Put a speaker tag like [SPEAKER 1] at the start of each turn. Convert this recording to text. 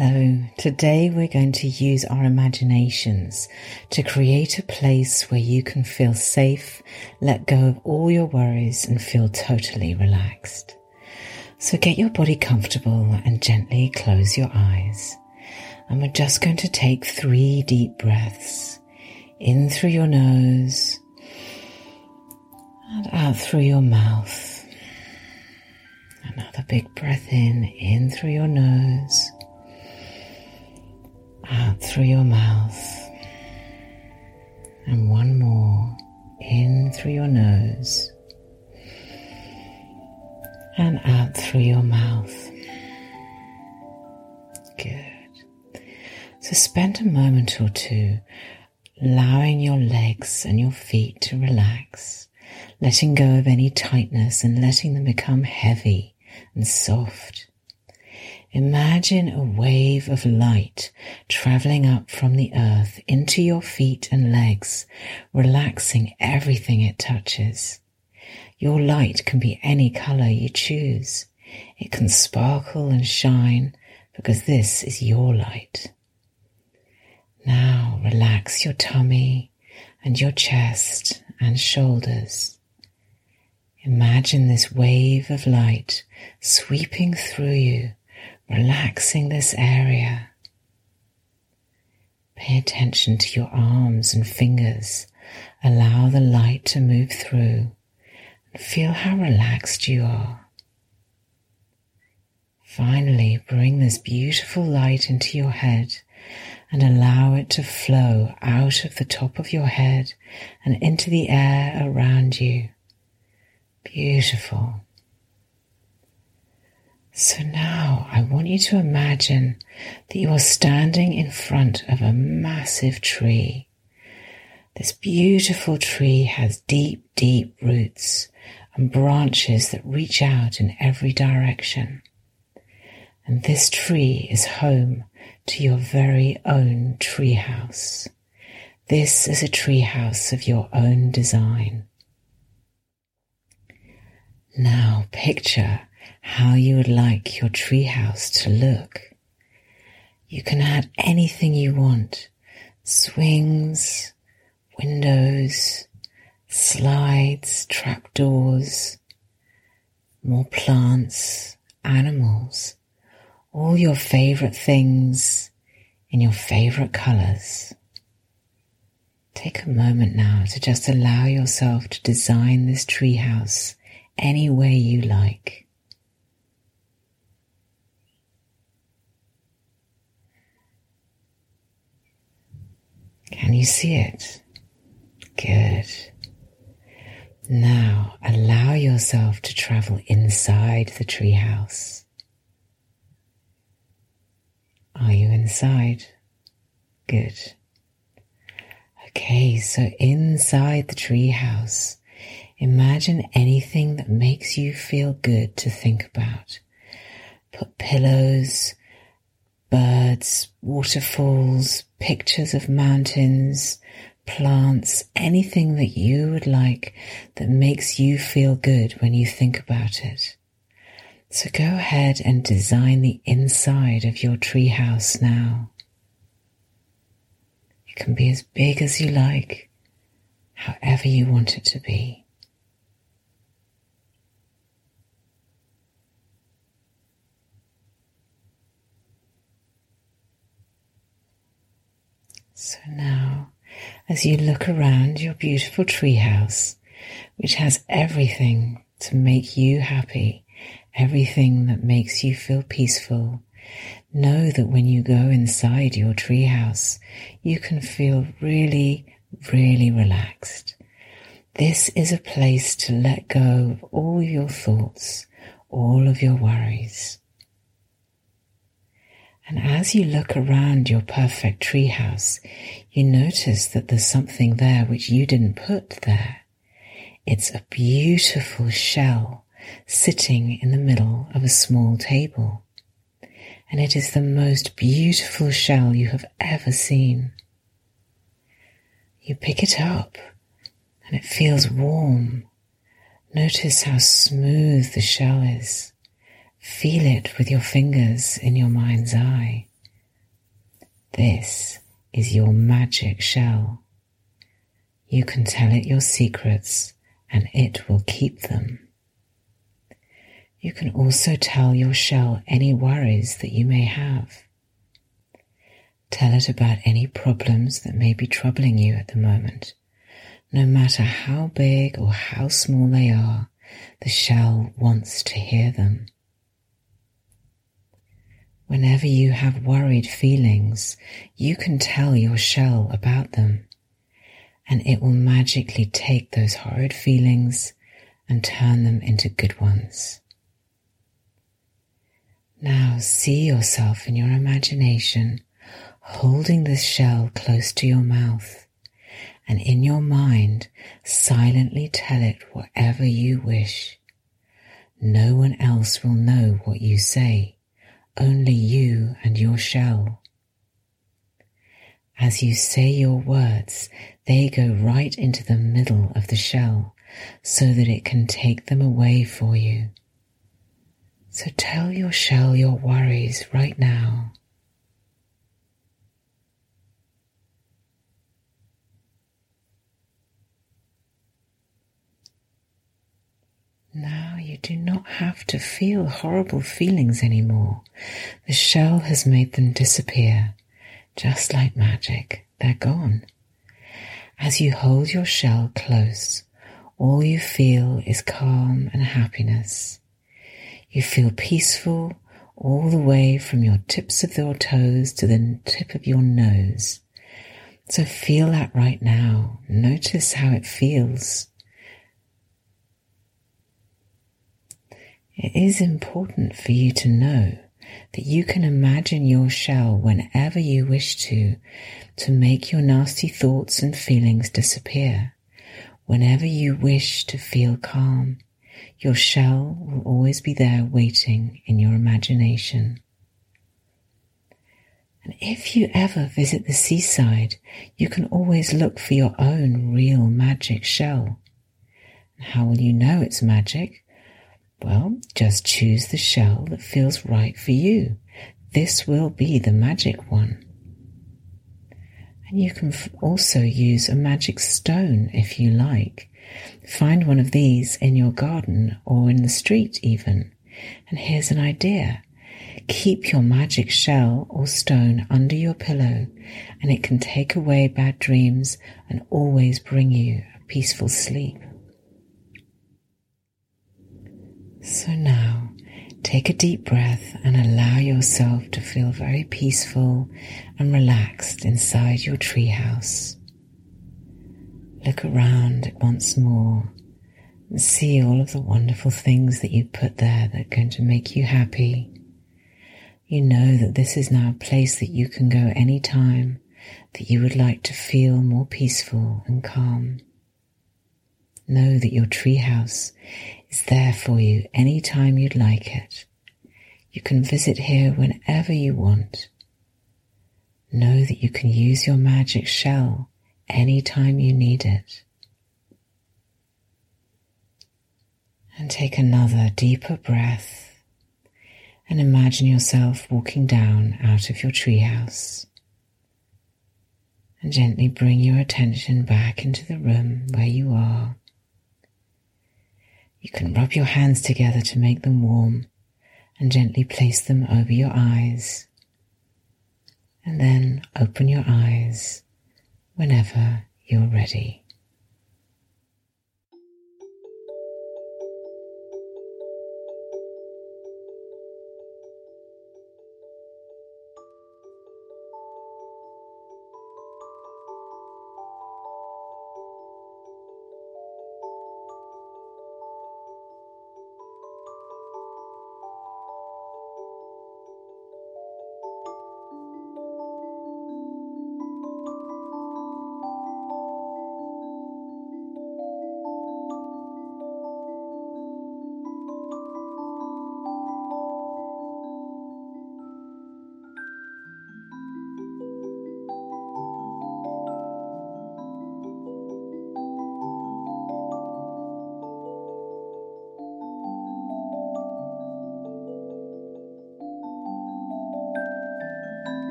[SPEAKER 1] Hello, today we're going to use our imaginations to create a place where you can feel safe, let go of all your worries, and feel totally relaxed. So get your body comfortable and gently close your eyes. And we're just going to take three deep breaths in through your nose and out through your mouth. Another big breath in, in through your nose through your mouth. And one more in through your nose and out through your mouth. Good. So spend a moment or two allowing your legs and your feet to relax, letting go of any tightness and letting them become heavy and soft. Imagine a wave of light traveling up from the earth into your feet and legs, relaxing everything it touches. Your light can be any color you choose. It can sparkle and shine because this is your light. Now relax your tummy and your chest and shoulders. Imagine this wave of light sweeping through you relaxing this area. Pay attention to your arms and fingers. Allow the light to move through and feel how relaxed you are. Finally, bring this beautiful light into your head and allow it to flow out of the top of your head and into the air around you. Beautiful. So now I want you to imagine that you are standing in front of a massive tree. This beautiful tree has deep, deep roots and branches that reach out in every direction. And this tree is home to your very own treehouse. This is a treehouse of your own design. Now picture how you would like your treehouse to look. You can add anything you want swings, windows, slides, trapdoors, more plants, animals, all your favorite things in your favorite colors. Take a moment now to just allow yourself to design this treehouse any way you like. Can you see it? Good. Now allow yourself to travel inside the treehouse. Are you inside? Good. Okay, so inside the treehouse, imagine anything that makes you feel good to think about. Put pillows, birds, waterfalls, pictures of mountains, plants, anything that you would like that makes you feel good when you think about it. So go ahead and design the inside of your treehouse now. It can be as big as you like, however you want it to be. So now, as you look around your beautiful treehouse, which has everything to make you happy, everything that makes you feel peaceful, know that when you go inside your treehouse, you can feel really, really relaxed. This is a place to let go of all your thoughts, all of your worries. And as you look around your perfect treehouse, you notice that there's something there which you didn't put there. It's a beautiful shell sitting in the middle of a small table. And it is the most beautiful shell you have ever seen. You pick it up and it feels warm. Notice how smooth the shell is. Feel it with your fingers in your mind's eye. This is your magic shell. You can tell it your secrets and it will keep them. You can also tell your shell any worries that you may have. Tell it about any problems that may be troubling you at the moment. No matter how big or how small they are, the shell wants to hear them. Whenever you have worried feelings, you can tell your shell about them, and it will magically take those horrid feelings and turn them into good ones. Now see yourself in your imagination holding this shell close to your mouth, and in your mind silently tell it whatever you wish. No one else will know what you say only you and your shell. As you say your words, they go right into the middle of the shell so that it can take them away for you. So tell your shell your worries right now. Do not have to feel horrible feelings anymore. The shell has made them disappear. Just like magic, they're gone. As you hold your shell close, all you feel is calm and happiness. You feel peaceful all the way from your tips of your toes to the tip of your nose. So feel that right now. Notice how it feels. It is important for you to know that you can imagine your shell whenever you wish to, to make your nasty thoughts and feelings disappear. Whenever you wish to feel calm, your shell will always be there waiting in your imagination. And if you ever visit the seaside, you can always look for your own real magic shell. How will you know it's magic? Well, just choose the shell that feels right for you. This will be the magic one. And you can also use a magic stone if you like. Find one of these in your garden or in the street even. And here's an idea. Keep your magic shell or stone under your pillow and it can take away bad dreams and always bring you a peaceful sleep. So now take a deep breath and allow yourself to feel very peaceful and relaxed inside your treehouse. Look around it once more and see all of the wonderful things that you put there that are going to make you happy. You know that this is now a place that you can go anytime that you would like to feel more peaceful and calm. Know that your treehouse is there for you anytime you'd like it. You can visit here whenever you want. Know that you can use your magic shell anytime you need it. And take another deeper breath and imagine yourself walking down out of your treehouse. And gently bring your attention back into the room where you are. You can rub your hands together to make them warm and gently place them over your eyes. And then open your eyes whenever you're ready.